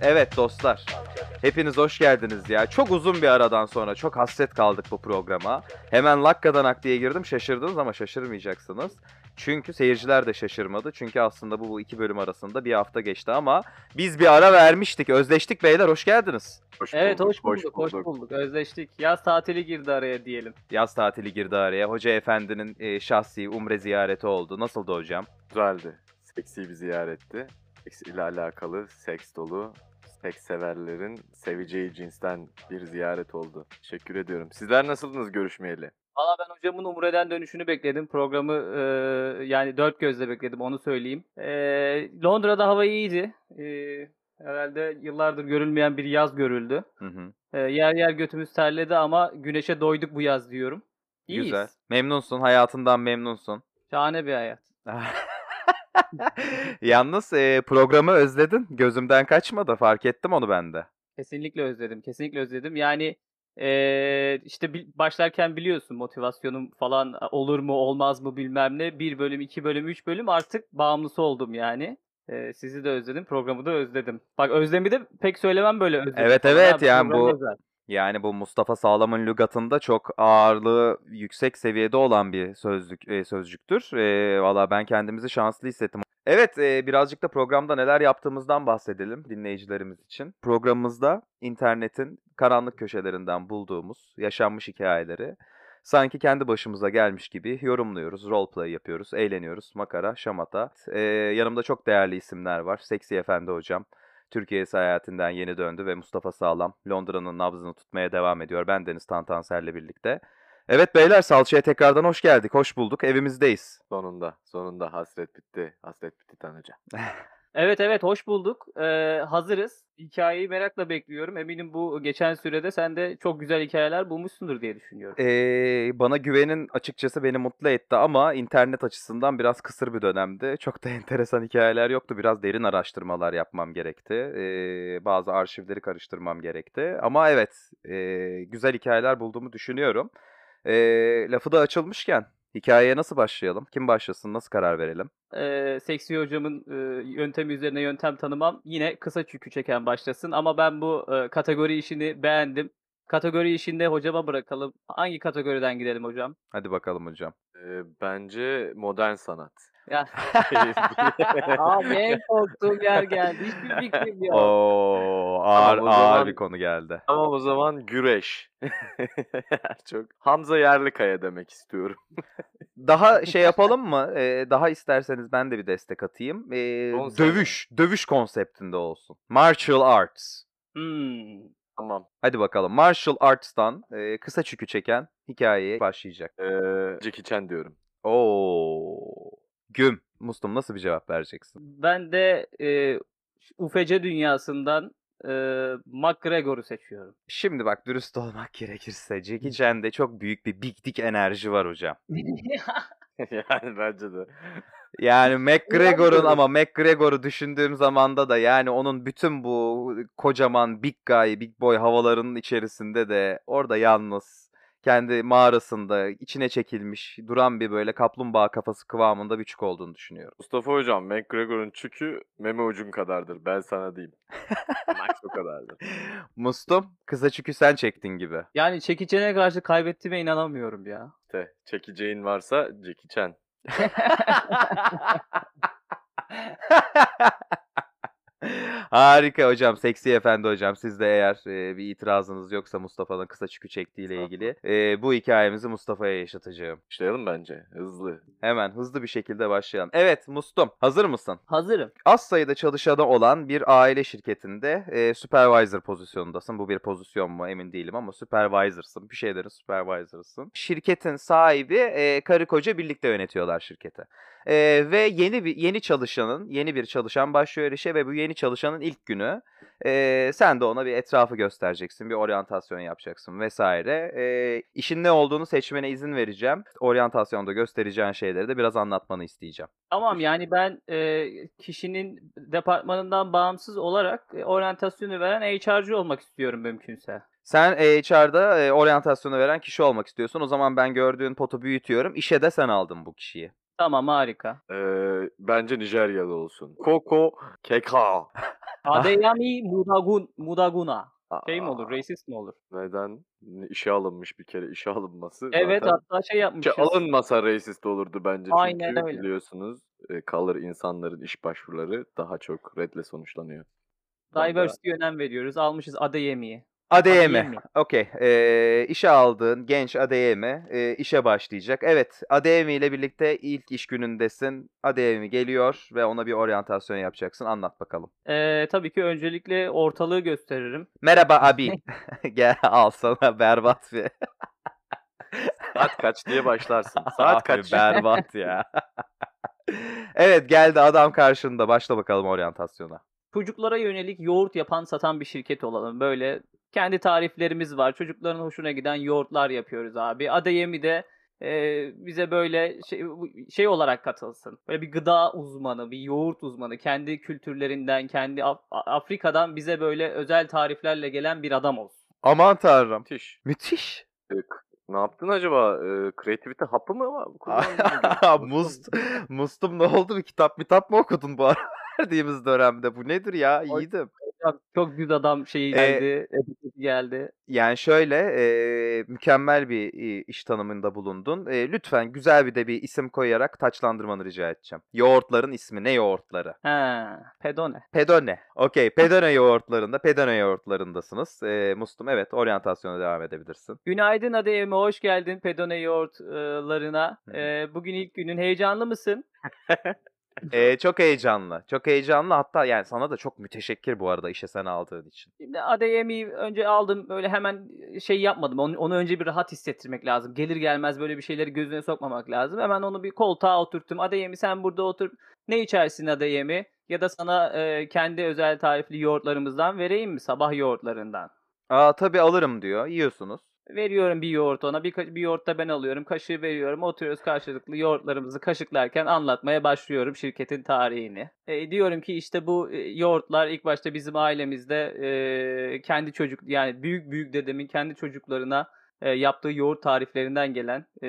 Evet dostlar. Hepiniz hoş geldiniz ya. Çok uzun bir aradan sonra çok hasret kaldık bu programa. Hemen lakkadanak diye girdim şaşırdınız ama şaşırmayacaksınız. Çünkü seyirciler de şaşırmadı. Çünkü aslında bu, bu iki bölüm arasında bir hafta geçti ama biz bir ara vermiştik. Özleştik beyler hoş geldiniz. Hoş Evet bulduk, hoş bulduk, hoş bulduk. bulduk. Özleştik. Yaz tatili girdi araya diyelim. Yaz tatili girdi araya. Hoca efendinin e, şahsi umre ziyareti oldu. Nasıldı hocam? Güzeldi. Seksi bir ziyaretti. Seks ile alakalı seks dolu seks severlerin seveceği cinsten bir ziyaret oldu. Teşekkür ediyorum. Sizler nasıldınız görüşmeyeli? Valla ben hocamın Umre'den dönüşünü bekledim. Programı e, yani dört gözle bekledim onu söyleyeyim. E, Londra'da hava iyiydi. E, herhalde yıllardır görülmeyen bir yaz görüldü. Hı hı. E, yer yer götümüz terledi ama güneşe doyduk bu yaz diyorum. İyiyiz. Güzel. Memnunsun. Hayatından memnunsun. Şahane bir hayat. Yalnız e, programı özledin. Gözümden kaçmadı. Fark ettim onu ben de. Kesinlikle özledim. Kesinlikle özledim. Yani eee, işte başlarken biliyorsun motivasyonum falan olur mu olmaz mı bilmem ne. Bir bölüm, iki bölüm, üç bölüm artık bağımlısı oldum yani. Eee, sizi de özledim, programı da özledim. Bak özlemi de pek söylemem böyle özledim. Evet, evet, abi, yani bu- özel. Yani bu Mustafa Sağlam'ın lügatında çok ağırlığı yüksek seviyede olan bir sözlük e, sözcüktür. E, Valla ben kendimizi şanslı hissettim. Evet, birazcık da programda neler yaptığımızdan bahsedelim dinleyicilerimiz için. Programımızda internetin karanlık köşelerinden bulduğumuz yaşanmış hikayeleri sanki kendi başımıza gelmiş gibi yorumluyoruz, roleplay yapıyoruz, eğleniyoruz, makara, şamata. E, yanımda çok değerli isimler var. Seksi Efendi hocam. Türkiye seyahatinden yeni döndü ve Mustafa Sağlam Londra'nın nabzını tutmaya devam ediyor. Ben Deniz Tantanser'le birlikte. Evet beyler Salça'ya tekrardan hoş geldik. Hoş bulduk. Evimizdeyiz. Sonunda, sonunda hasret bitti. Hasret bitti Tanrıca. Evet evet hoş bulduk. Eee, hazırız. Hikayeyi merakla bekliyorum. Eminim bu geçen sürede sen de çok güzel hikayeler bulmuşsundur diye düşünüyorum. Ee, bana güvenin açıkçası beni mutlu etti ama internet açısından biraz kısır bir dönemdi. Çok da enteresan hikayeler yoktu. Biraz derin araştırmalar yapmam gerekti. Ee, bazı arşivleri karıştırmam gerekti. Ama evet ee, güzel hikayeler bulduğumu düşünüyorum. Ee, lafı da açılmışken hikayeye nasıl başlayalım? Kim başlasın? Nasıl karar verelim? Eee, seksi hocamın eee, yöntemi üzerine yöntem tanımam yine kısa çükü çeken başlasın ama ben bu eee, kategori işini beğendim. Kategori işinde hocama bırakalım. Hangi kategoriden gidelim hocam? Hadi bakalım hocam. Ee, bence modern sanat. Ya abi en korktuğum yer geldi. Hiçbir fikrim yok. Oo, ağır Tamam, ağır zaman- bir konu geldi. Tamam o zaman güreş. Çok Hamza Yerlikaya demek istiyorum. Daha şey yapalım mı? Ee, daha isterseniz ben de bir destek atayım. Ee, dövüş, dövüş konseptinde olsun. Martial arts. Hmm. Tamam. Hadi bakalım. Martial arts'tan e, kısa çükü çeken hikayeye başlayacak. Ee, Jackie Chan diyorum. Oo. Güm. Mustum nasıl bir cevap vereceksin? Ben de eee UFC dünyasından eee McGregor'u seçiyorum. Şimdi bak dürüst olmak gerekirse Jackie Chan'de çok büyük bir big dick enerji var hocam. yani bence de. Yani McGregor'un ama McGregor'u düşündüğüm zamanda da yani onun bütün bu kocaman big guy, big boy havalarının içerisinde de orada yalnız kendi mağarasında içine çekilmiş duran bir böyle kaplumbağa kafası kıvamında bir çük olduğunu düşünüyorum. Mustafa Hocam, McGregor'un çükü meme ucun kadardır. Ben sana diyeyim. Max o kadardır. Mustum kısa çükü sen çektin gibi. Yani çekicene karşı kaybettiğime inanamıyorum ya. İşte çekeceğin varsa Chan. Harika hocam. Seksi efendi hocam. Siz de eğer e, bir itirazınız yoksa Mustafa'nın kısa çükü çektiğiyle ilgili e, bu hikayemizi Mustafa'ya yaşatacağım. Başlayalım bence. Hızlı. Hemen hızlı bir şekilde başlayalım. Evet Mustum hazır mısın? Hazırım. Az sayıda çalışanı olan bir aile şirketinde e, supervisor pozisyonundasın. Bu bir pozisyon mu emin değilim ama supervisor'sın. Bir şeylerin supervisor'sın. Şirketin sahibi e, karı koca birlikte yönetiyorlar şirketi. E, ve yeni bir yeni çalışanın, yeni bir çalışan başlıyor işe ve bu yeni çalışanın ilk günü e, sen de ona bir etrafı göstereceksin, bir oryantasyon yapacaksın vesaire. E, işin ne olduğunu seçmene izin vereceğim. Oryantasyonda göstereceğin şeyleri de biraz anlatmanı isteyeceğim. Tamam yani ben e, kişinin departmanından bağımsız olarak e, oryantasyonu veren HR'cı olmak istiyorum mümkünse. Sen HR'da e, oryantasyonu veren kişi olmak istiyorsun. O zaman ben gördüğün potu büyütüyorum. İşe de sen aldın bu kişiyi. Tamam harika. Ee, bence Nijeryalı olsun. Koko Keka. Adeyami Mudagun, Mudaguna. Şey mi olur? Racist mi olur? Neden? İşe alınmış bir kere işe alınması. Evet zaten hatta şey işe yapmışız. alınmasa racist olurdu bence. Aynen Çünkü öyle. biliyorsunuz e, color insanların iş başvuruları daha çok redle sonuçlanıyor. Diversity'ye önem veriyoruz. Almışız Adeyemi'yi. ADM. Adeyemi. Okey. E, işe aldığın genç ADM e, işe başlayacak. Evet ADM ile birlikte ilk iş günündesin. ADM geliyor ve ona bir oryantasyon yapacaksın. Anlat bakalım. Ee, tabii ki öncelikle ortalığı gösteririm. Merhaba abi. Gel al sana berbat bir. Saat kaç diye başlarsın. Saat kaç? berbat ya. evet geldi adam karşında. Başla bakalım oryantasyona. Çocuklara yönelik yoğurt yapan satan bir şirket olalım. Böyle kendi tariflerimiz var. Çocukların hoşuna giden yoğurtlar yapıyoruz abi. Adeyemi de e, bize böyle şey, şey olarak katılsın. Böyle bir gıda uzmanı, bir yoğurt uzmanı. Kendi kültürlerinden, kendi Af- Afrika'dan bize böyle özel tariflerle gelen bir adam olsun. Aman tanrım. Müthiş. Müthiş. E, k- Ne yaptın acaba? E, Creativity hapı mı var? Must, Mustum ne oldu? Bir kitap mitap mı okudun bu ara verdiğimiz dönemde? Bu nedir ya? İyiydim. Çok, çok düz adam şeyi Ee, geldi, epiteti geldi. Yani şöyle e, mükemmel bir e, iş tanımında bulundun. E, lütfen güzel bir de bir isim koyarak taçlandırmanı rica edeceğim. Yoğurtların ismi ne yoğurtları? He, pedone. Pedone. Okey. Pedone yoğurtlarında, Pedone yoğurtlarındasınız. E, Mustum evet oryantasyona devam edebilirsin. Günaydın Adeyemi, hoş geldin Pedone yoğurtlarına. Ee, bugün ilk günün, heyecanlı mısın? E, çok heyecanlı. Çok heyecanlı. Hatta yani sana da çok müteşekkir bu arada işe sen aldığın için. Şimdi Adeyemi'yi önce aldım, böyle hemen şey yapmadım. Onu, onu önce bir rahat hissettirmek lazım. Gelir gelmez böyle bir şeyleri gözüne sokmamak lazım. Hemen onu bir koltuğa oturttum. Adeyemi sen burada otur. Ne içersin Adeyemi? Ya da sana e, kendi özel tarifli yoğurtlarımızdan vereyim mi? Sabah yoğurtlarından. Aa tabii alırım diyor. Yiyorsunuz. Veriyorum bir yoğurt ona. Bir, bir yoğurt da ben alıyorum. Kaşığı veriyorum. Oturuyoruz karşılıklı yoğurtlarımızı kaşıklarken anlatmaya başlıyorum şirketin tarihini. E, diyorum ki işte bu e, yoğurtlar ilk başta bizim ailemizde e, kendi çocuk yani büyük büyük dedemin kendi çocuklarına e, yaptığı yoğurt tariflerinden gelen e,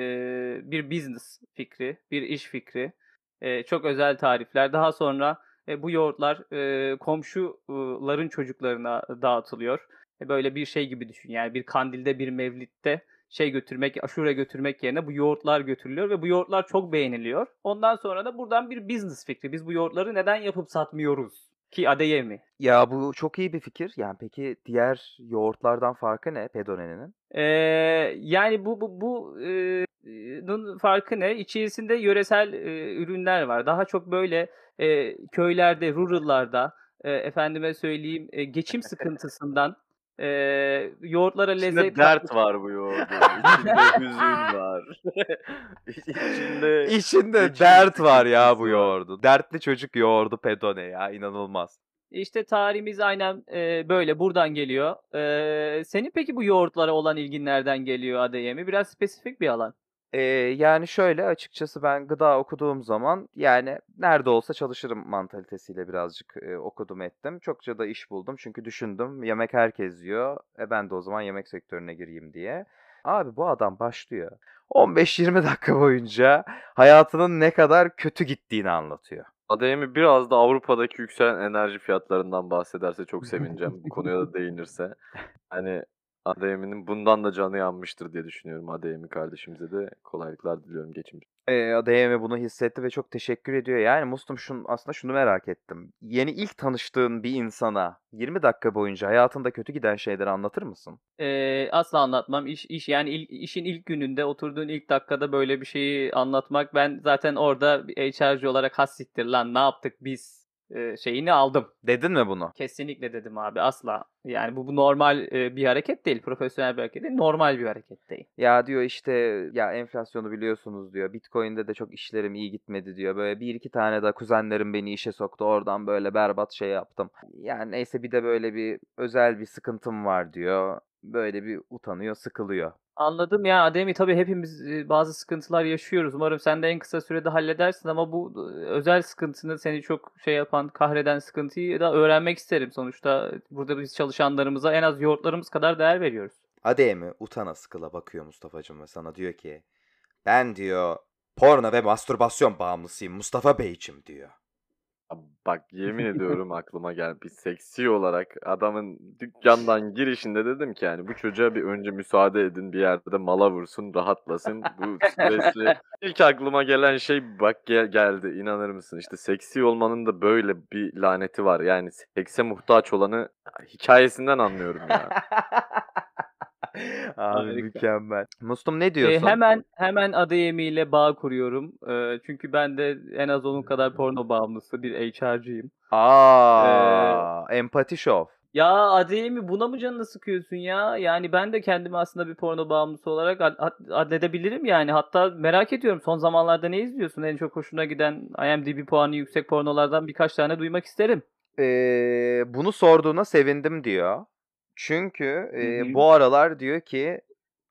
bir business fikri, bir iş fikri. E, çok özel tarifler. Daha sonra e, bu yoğurtlar e, komşuların çocuklarına dağıtılıyor. E, Böyle bir şey gibi düşün. Yani bir kandilde bir mevlitte şey götürmek, aşure götürmek yerine bu yoğurtlar götürülüyor ve bu yoğurtlar çok beğeniliyor. Ondan sonra da buradan bir business fikri. Biz bu yoğurtları neden yapıp satmıyoruz? Ki Adeyemi. Ya bu çok iyi bir fikir. Yani peki diğer yoğurtlardan farkı ne Pedone'nin? Ee, yani bu bu bu e, nun farkı ne? İçerisinde yöresel e, ürünler var. Daha çok böyle e, köylerde, rural'larda e, efendime söyleyeyim e, geçim sıkıntısından e, yoğurtlara İçinde lezzet dert katmış- var bu yoğurdun. İçinde hüzün var. İçinde İçinde dert var ya bu yoğurdu. Dertli çocuk yoğurdu Pedone ya inanılmaz. İşte tarihimiz aynen e, böyle buradan geliyor. E, senin peki bu yoğurtlara olan ilgin nereden geliyor Adeyemi? Biraz spesifik bir alan. Ee, yani şöyle açıkçası ben gıda okuduğum zaman yani nerede olsa çalışırım mantalitesiyle birazcık e, okudum ettim. Çokça da iş buldum çünkü düşündüm yemek herkes yiyor. E ben de o zaman yemek sektörüne gireyim diye. Abi bu adam başlıyor. 15-20 dakika boyunca hayatının ne kadar kötü gittiğini anlatıyor. Ademi biraz da Avrupa'daki yükselen enerji fiyatlarından bahsederse çok sevineceğim. Bu konuya da değinirse. Hani Ademi'nin bundan da canı yanmıştır diye düşünüyorum. Ademi kardeşimize de kolaylıklar diliyorum geçim. Ee, ADM bunu hissetti ve çok teşekkür ediyor. Yani Mustum şun, aslında şunu merak ettim. Yeni ilk tanıştığın bir insana 20 dakika boyunca hayatında kötü giden şeyleri anlatır mısın? E, asla anlatmam. İş, iş yani il- işin ilk gününde oturduğun ilk dakikada böyle bir şeyi anlatmak. Ben zaten orada bir HR'cı olarak hassiktir lan ne yaptık biz e, şeyini aldım. Dedin mi bunu? Kesinlikle dedim abi asla. Yani bu, bu normal e, bir hareket değil. Profesyonel bir hareket değil. Normal bir hareket değil. Ya diyor işte ya enflasyonu biliyorsunuz diyor. Bitcoin'de de çok işlerim iyi gitmedi diyor. Böyle bir iki tane de kuzenlerim beni işe soktu. Oradan böyle berbat şey yaptım. Yani neyse bir de böyle bir özel bir sıkıntım var diyor. Böyle bir utanıyor, sıkılıyor. Anladım ya Ademi tabii hepimiz e, bazı sıkıntılar yaşıyoruz. Umarım sen de en kısa sürede halledersin ama bu e, özel sıkıntını seni çok şey yapan, kahreden sıkıntıyı da öğrenmek isterim. Sonuçta burada biz çalışanlarımıza en az yoğurtlarımız kadar değer veriyoruz. Ademi utana sıkıla bakıyor Mustafa'cığım ve sana diyor ki ben diyor porno ve mastürbasyon bağımlısıyım Mustafa Beyciğim diyor. Bak yemin ediyorum aklıma gel bir seksi olarak adamın dükkandan girişinde dedim ki yani bu çocuğa bir önce müsaade edin bir yerde mala vursun rahatlasın bu stresli. İlk aklıma gelen şey bak gel- geldi inanır mısın işte seksi olmanın da böyle bir laneti var yani sekse muhtaç olanı hikayesinden anlıyorum ya. Abi Harika. mükemmel. Mustum ne E, diyorsun? hemen hemen Ademi ile bağ kuruyorum. E, çünkü ben de en az onun kadar porno bağımlısı bir HR'cıyım. Aa, empati show. Ya Ademi buna mı canını sıkıyorsun ya? Yani ben de kendimi aslında bir porno bağımlısı olarak ad- adledebilirim yani. Hatta merak ediyorum son zamanlarda ne izliyorsun? En çok hoşuna giden IMDb puanı yüksek pornolardan birkaç tane duymak isterim. Ee, bunu sorduğuna sevindim diyor. Çünkü e, bu aralar diyor ki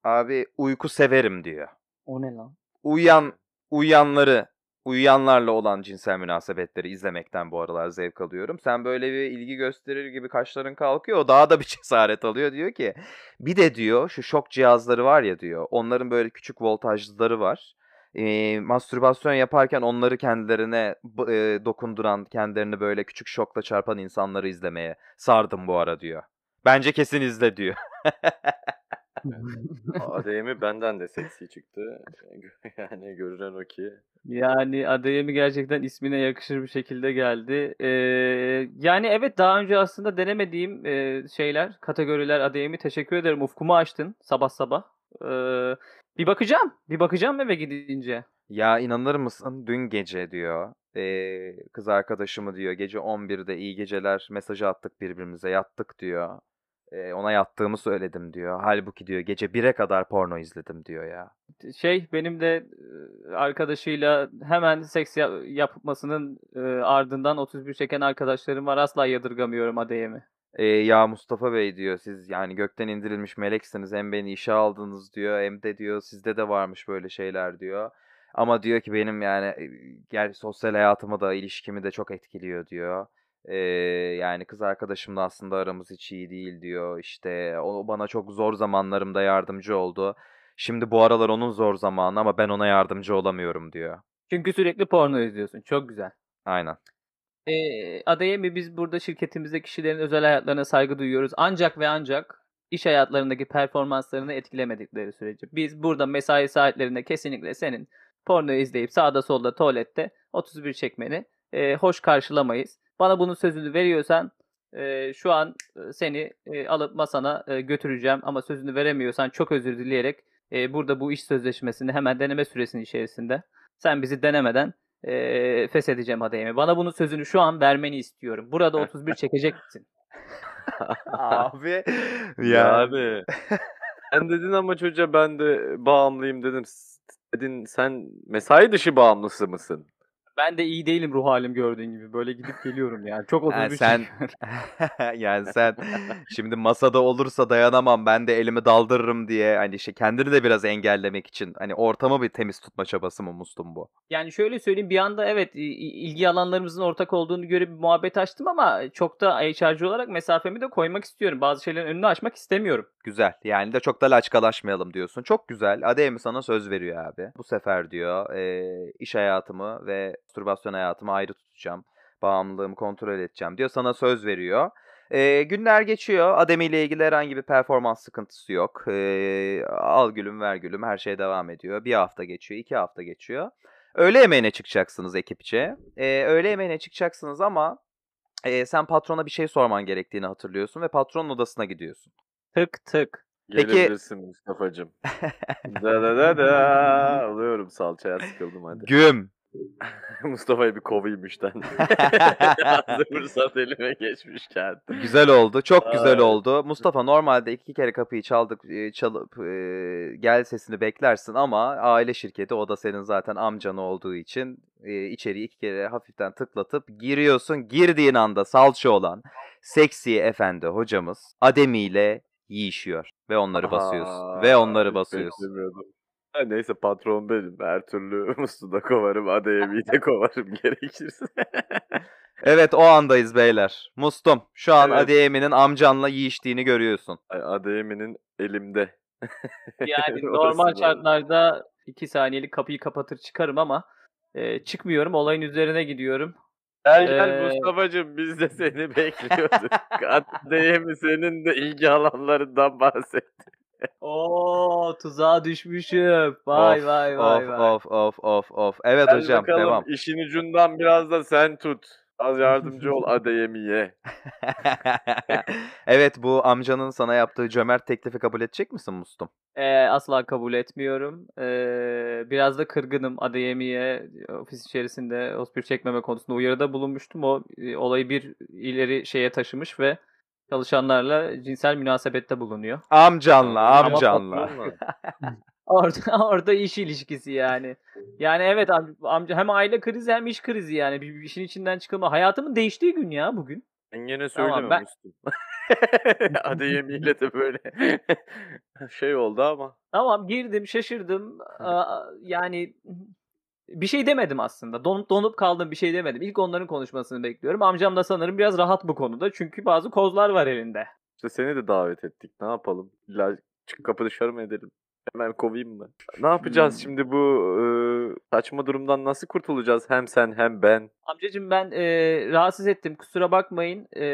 abi uyku severim diyor. O ne lan? Uyuyan uyuyanları uyuyanlarla olan cinsel münasebetleri izlemekten bu aralar zevk alıyorum. Sen böyle bir ilgi gösterir gibi kaşların kalkıyor. O daha da bir cesaret alıyor. Diyor ki bir de diyor şu şok cihazları var ya diyor. Onların böyle küçük voltajlıları var. Ee, mastürbasyon yaparken onları kendilerine e, dokunduran, kendilerini böyle küçük şokla çarpan insanları izlemeye sardım bu ara diyor. Bence kesin izle diyor. ADM'i benden de seksi çıktı. Yani görünen o ki. Yani Ademi gerçekten ismine yakışır bir şekilde geldi. Ee, yani evet daha önce aslında denemediğim e, şeyler, kategoriler Ademi teşekkür ederim. Ufkumu açtın sabah sabah. Ee, bir bakacağım. Bir bakacağım eve gidince. Ya inanır mısın dün gece diyor eee, kız arkadaşımı diyor gece 11'de iyi geceler mesajı attık birbirimize yattık diyor. Eee, ona yattığımı söyledim diyor. Halbuki diyor gece 1'e kadar porno izledim diyor ya. Şey benim de e, arkadaşıyla hemen seks ya- yapmasının e, ardından 31 çeken arkadaşlarım var. Asla yadırgamıyorum Adem'i. Eee, ya Mustafa Bey diyor siz yani gökten indirilmiş meleksiniz hem beni işe aldınız diyor hem de diyor sizde de varmış böyle şeyler diyor. Ama diyor ki benim yani e, gel sosyal hayatımı da ilişkimi de çok etkiliyor diyor. Ee, yani kız arkadaşımla aslında aramız hiç iyi değil diyor. İşte o bana çok zor zamanlarımda yardımcı oldu. Şimdi bu aralar onun zor zamanı ama ben ona yardımcı olamıyorum diyor. Çünkü sürekli porno izliyorsun. Çok güzel. Aynen. Ee, Adayemi biz burada şirketimizde kişilerin özel hayatlarına saygı duyuyoruz. Ancak ve ancak iş hayatlarındaki performanslarını etkilemedikleri sürece. Biz burada mesai saatlerinde kesinlikle senin porno izleyip sağda solda tuvalette 31 çekmeni e, hoş karşılamayız. Bana bunun sözünü veriyorsan e, şu an seni e, alıp masana e, götüreceğim ama sözünü veremiyorsan çok özür dileyerek e, burada bu iş sözleşmesini hemen deneme süresinin içerisinde sen bizi denemeden e, feshedeceğim adayımı. Bana bunun sözünü şu an vermeni istiyorum. Burada 31 çekecek misin? Abi Yani. Sen dedin ama çocuğa ben de bağımlıyım dedim. S- Dedin sen mesai dışı bağımlısı mısın? Ben de iyi değilim ruh halim gördüğün gibi. Böyle gidip geliyorum yani. Çok 31 Yani sen yani sen şimdi masada olursa dayanamam ben de elimi daldırırım diye hani şey kendini de biraz engellemek için hani ortamı bir temiz tutma çabası mı Mustum bu? Yani şöyle söyleyeyim bir anda evet ilgi alanlarımızın ortak olduğunu görüp bir muhabbet açtım ama çok da HR'cı olarak mesafemi de koymak istiyorum. Bazı şeylerin önünü açmak istemiyorum. Güzel. Yani de çok da laçkalaşmayalım diyorsun. Çok güzel. Ademi sana söz veriyor abi. Bu sefer diyor eee, iş hayatımı ve mastürbasyon hayatımı ayrı tutacağım. Bağımlılığımı kontrol edeceğim diyor. Sana söz veriyor. Eee, günler geçiyor. Ademi ile ilgili herhangi bir performans sıkıntısı yok. Eee, al gülüm ver gülüm her şey devam ediyor. Bir hafta geçiyor, iki hafta geçiyor. Öğle yemeğine çıkacaksınız ekipçe. Eee öğle yemeğine çıkacaksınız ama eee, sen patrona bir şey sorman gerektiğini hatırlıyorsun ve patronun odasına gidiyorsun. Tık tık. Peki- Gelebilirsin Mustafa'cım. da da da da. Alıyorum salçaya sıkıldım hadi. Güm. Mustafa'yı bir kovayım. Hazır fırsat elime geçmişken. Güzel oldu. Çok güzel oldu. Mustafa normalde iki kere kapıyı çaldık e, çalıp e, gel sesini beklersin ama aile şirketi o da senin zaten amcan olduğu için e, içeriği iki kere hafiften tıklatıp giriyorsun. Girdiğin anda salça olan seksi efendi hocamız Ademi ile yiyişiyor ve onları Aa, ve onları. Ha, neyse patron benim. Her türlü Muslu da kovarım, Adeyemi'yi de kovarım gerekirse. Evet o andayız beyler. Mustum şu an Evet. Adeyemi'nin amcanla yiyiştiğini görüyorsun. Ay, Adeyemi'nin elimde. Yani normal da- şartlarda 2 saniyelik kapıyı kapatır çıkarım ama e, çıkmıyorum. Olayın üzerine gidiyorum. Gel gel Ee, Mustafa'cığım biz de seni bekliyorduk. Adeyemi senin de ilgi alanlarından bahset. Oo tuzağa düşmüşüm. Vay Of, vay vay of, vay. of of of of. Evet Gel hocam bakalım devam. işin ucundan biraz da sen tut. Az yardımcı ol Adeyemi'ye. evet bu amcanın sana yaptığı cömert teklifi kabul edecek misin Mustum? Ee, asla kabul etmiyorum. Ee, biraz da kırgınım Adeyemi'ye ofis içerisinde hospir çekmeme konusunda uyarıda bulunmuştum. O e, olayı bir ileri şeye taşımış ve çalışanlarla cinsel münasebette bulunuyor. Amcanla amcanla. Orada orada iş ilişkisi yani. Yani evet am- amca hem aile krizi hem iş krizi yani. Bir, bir işin içinden çıkılma. Hayatımın değiştiği gün ya bugün. Ben gene Tamam, söylememiştim. Adeyemi'yle de böyle şey oldu ama. Tamam girdim şaşırdım. Aa, yani bir şey demedim aslında. Donup donup kaldım bir şey demedim. İlk onların konuşmasını bekliyorum. Amcam da sanırım biraz rahat bu konuda. Çünkü bazı kozlar var elinde. İşte seni de davet ettik. Ne yapalım? İlla çık kapı dışarı mı edelim? Hemen kovayım mı? Ne yapacağız Hmm. şimdi bu e, saçma durumdan nasıl kurtulacağız? Hem sen hem ben. Amcacım ben e, rahatsız ettim. Kusura bakmayın. E,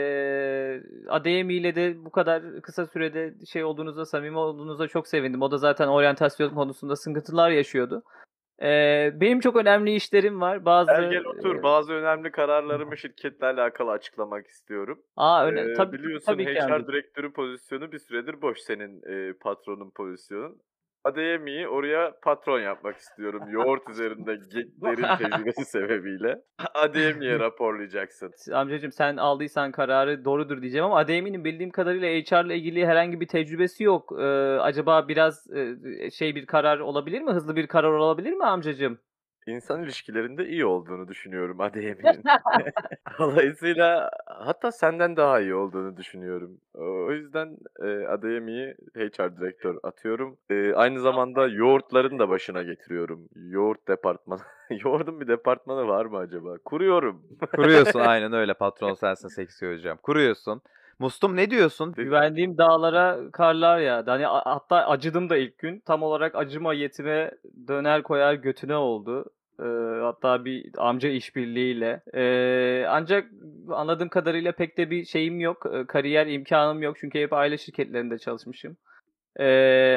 Adeyemi ile de bu kadar kısa sürede şey olduğunuzda, samimi olduğunuzda çok sevindim. O da zaten oryantasyon konusunda sıkıntılar yaşıyordu. E, benim çok önemli işlerim var. Bazı Gel gel otur. e, Bazı önemli kararlarımı şirketle alakalı açıklamak istiyorum. Aa öyle Ee, tabii biliyorsun tabii ki HR amcacığım. direktörü pozisyonu bir süredir boş senin e, patronun pozisyonun. Adeyemi'yi oraya patron yapmak istiyorum. Yoğurt üzerinde derin tecrübesi sebebiyle. Adeyemi'ye raporlayacaksın. Amcacığım sen aldıysan kararı doğrudur diyeceğim ama Adeyemi'nin bildiğim kadarıyla HR ile ilgili herhangi bir tecrübesi yok. Ee, acaba biraz e, şey bir karar olabilir mi? Hızlı bir karar olabilir mi amcacığım? İnsan ilişkilerinde iyi olduğunu düşünüyorum Adeyemi'nin. Dolayısıyla hatta senden daha iyi olduğunu düşünüyorum. O yüzden e, Adeyemi'yi HR direktör atıyorum. E, aynı zamanda yoğurtların da başına getiriyorum. Yoğurt departmanı. Yoğurdun bir departmanı var mı acaba? Kuruyorum. Kuruyorsun aynen öyle patron sensin seksi hocam. Kuruyorsun. Mustum ne diyorsun? Güvendiğim dağlara karlar ya. Hani a- hatta acıdım da ilk gün. Tam olarak acıma yetime döner koyar götüne oldu. Hatta bir amca işbirliğiyle. Ancak anladığım kadarıyla pek de bir şeyim yok. Kariyer imkanım yok. Çünkü hep aile şirketlerinde çalışmışım.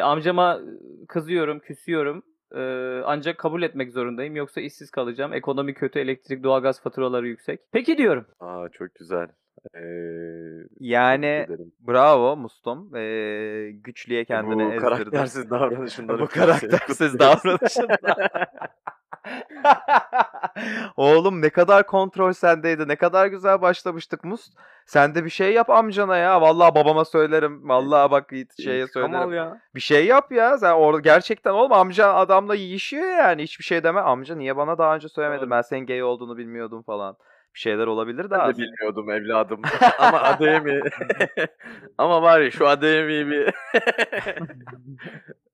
Amcama kızıyorum, küsüyorum. Ancak kabul etmek zorundayım. Yoksa işsiz kalacağım. Ekonomi kötü, elektrik, doğalgaz faturaları yüksek. Peki diyorum. Aa çok güzel. Ee, Yani bravo Mustum. Ee, güçlüye kendini Bu ezdirdin. karaktersiz davranışından Bu seni karaktersiz davranışından. Oğlum ne kadar kontrol sendeydi. Ne kadar güzel başlamıştık Must. Sen de bir şey yap amcana ya. Vallahi babama söylerim. Vallahi bak Yiğit şeye söylerim. Ya. Bir şey yap ya. Sen orada gerçekten oğlum amca adamla yiyişiyor yani. Hiçbir şey deme. Amca niye bana daha önce söylemedin? Ben senin gay olduğunu bilmiyordum falan. Bir şeyler olabilir de Ben de bilmiyordum evladım. Ama Adeyemi ama var ya şu Adeyemi'yi bir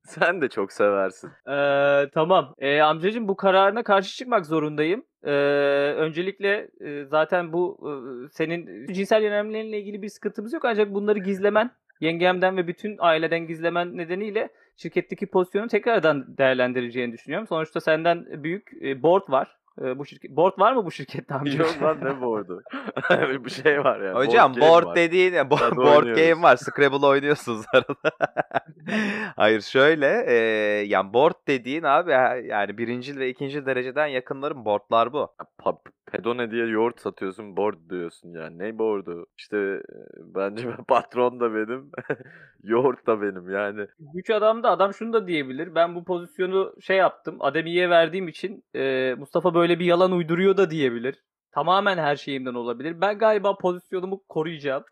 sen de çok seversin. Ee, tamam. Ee, amcacığım bu kararına karşı çıkmak zorundayım. Ee, öncelikle e, zaten bu e, senin cinsel yönelimlerinle ilgili bir sıkıntımız yok. Ancak bunları gizlemen, yengemden ve bütün aileden gizlemen nedeniyle şirketteki pozisyonu tekrardan değerlendireceğini düşünüyorum. Sonuçta senden büyük e, board var. E, bu şirket board var mı bu şirkette amca? Yok lan ne board'u? bir şey var yani. Hocam board var. dediğin bo- board oynuyoruz. game var. Scrabble oynuyorsunuz arada. Hayır şöyle e, yani board dediğin abi yani birinci ve ikinci dereceden yakınların boardlar bu. Pa- pedone diye yoğurt satıyorsun board diyorsun yani. Ne board'u? İşte bence ben patron da benim. yoğurt da benim yani. Güç adam da adam şunu da diyebilir. Ben bu pozisyonu şey yaptım. Ademiye verdiğim için e, Mustafa böyle bir yalan uyduruyor da diyebilir. Tamamen her şeyimden olabilir. Ben galiba pozisyonumu koruyacağım.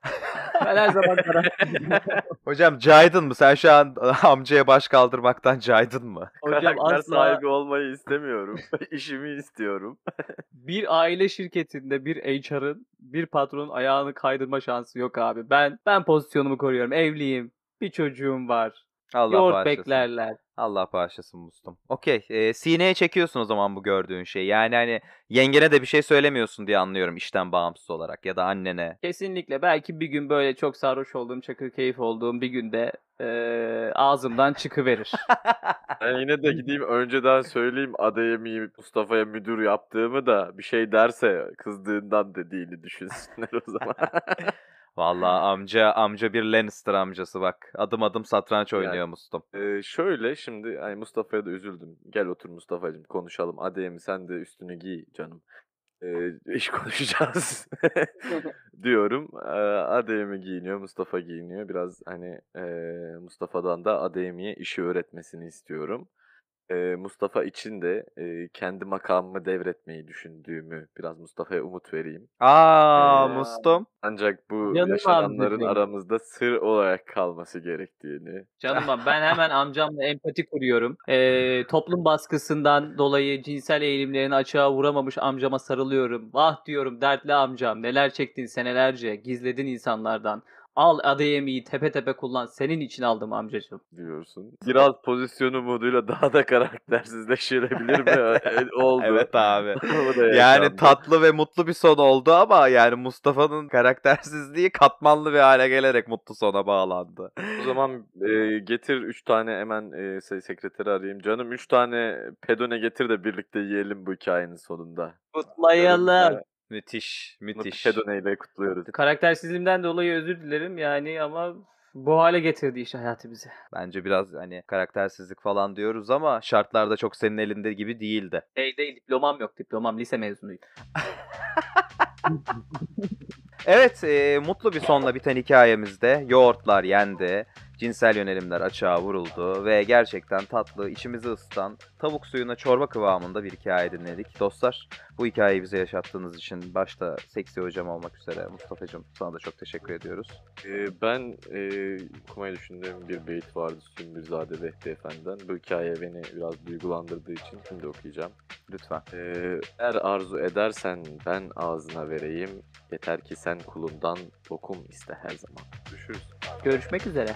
ben her zaman Hocam caydın mı? Sen şu an amcaya baş kaldırmaktan caydın mı? Hocam Karakter asla sahibi olmayı istemiyorum. İşimi istiyorum. bir aile şirketinde bir HR'ın bir patronun ayağını kaydırma şansı yok abi. Ben ben pozisyonumu koruyorum. Evliyim. bir çocuğum var. Allah Yoğurt bağışlasın. beklerler. Allah bağışlasın Mustum. Okey. e, sineye çekiyorsun o zaman bu gördüğün şeyi. Yani hani yengene de bir şey söylemiyorsun diye anlıyorum işten bağımsız olarak ya da annene. Kesinlikle. Belki bir gün böyle çok sarhoş olduğum, çakır keyif olduğum bir günde eee, ağzımdan çıkıverir. Ben yine de gideyim önceden söyleyeyim Adeyemi'yi Mustafa'ya müdür yaptığımı da bir şey derse kızdığından dediğini düşünsünler o zaman. Vallahi amca amca bir Lannister amcası bak. Adım adım satranç Yani. oynuyor Mustum. Ee, şöyle şimdi hani Mustafa'ya da üzüldüm. Gel otur Mustafa'cığım konuşalım. Adeyemi sen de üstünü giy canım. Ee, iş konuşacağız diyorum. Ee, Adeyemi giyiniyor, Mustafa giyiniyor. Biraz hani e, Mustafa'dan da Adeyemi'ye işi öğretmesini istiyorum. Mustafa için de e, kendi makamımı devretmeyi düşündüğümü biraz Mustafa'ya umut vereyim. Aa Ee, Mustum. Ancak bu Canım yaşananların aramızda sır olarak kalması gerektiğini. Canım ben hemen amcamla empati kuruyorum. Eee, toplum baskısından dolayı cinsel eğilimlerini açığa vuramamış amcama sarılıyorum. Vah diyorum dertli amcam neler çektin senelerce gizledin insanlardan. Al Adeyemi'yi tepe tepe kullan senin için aldım amcacığım. diyorsun. Biraz pozisyon umuduyla daha da karaktersizleşilebilir mi? E, Oldu. Evet abi. Yani tatlı ve mutlu bir son oldu ama yani Mustafa'nın karaktersizliği katmanlı bir hale gelerek mutlu sona bağlandı. O zaman e, getir 3 tane hemen e, se- sekreteri arayayım. Canım 3 tane pedone getir de birlikte yiyelim bu hikayenin sonunda. Kutlayalım. Müthiş. müthiş. İle kutluyoruz. Karaktersizliğimden dolayı özür dilerim yani ama bu hale getirdi işte hayatı bizi. Bence biraz hani karaktersizlik falan diyoruz ama şartlarda çok senin elinde gibi değildi. Hey değil diplomam yok diplomam lise mezunuyum. Evet, e, mutlu bir sonla biten hikayemizde yoğurtlar yendi, cinsel yönelimler açığa vuruldu ve gerçekten tatlı, içimizi ısıtan, tavuk suyuna çorba kıvamında bir hikaye dinledik. Dostlar, bu hikayeyi bize yaşattığınız için başta Seksi Hocam olmak üzere Mustafa'cığım sana da çok teşekkür ediyoruz. E, ben e, okumayı düşündüğüm bir beyit vardı Sümbülzade Vehbi Efendi'den. Bu hikaye beni biraz duygulandırdığı için şimdi okuyacağım. Lütfen. Ee, eğer arzu edersen ben ağzına vereyim. Yeter ki sen kulundan dokum iste her zaman. Görüşürüz. Görüşmek üzere.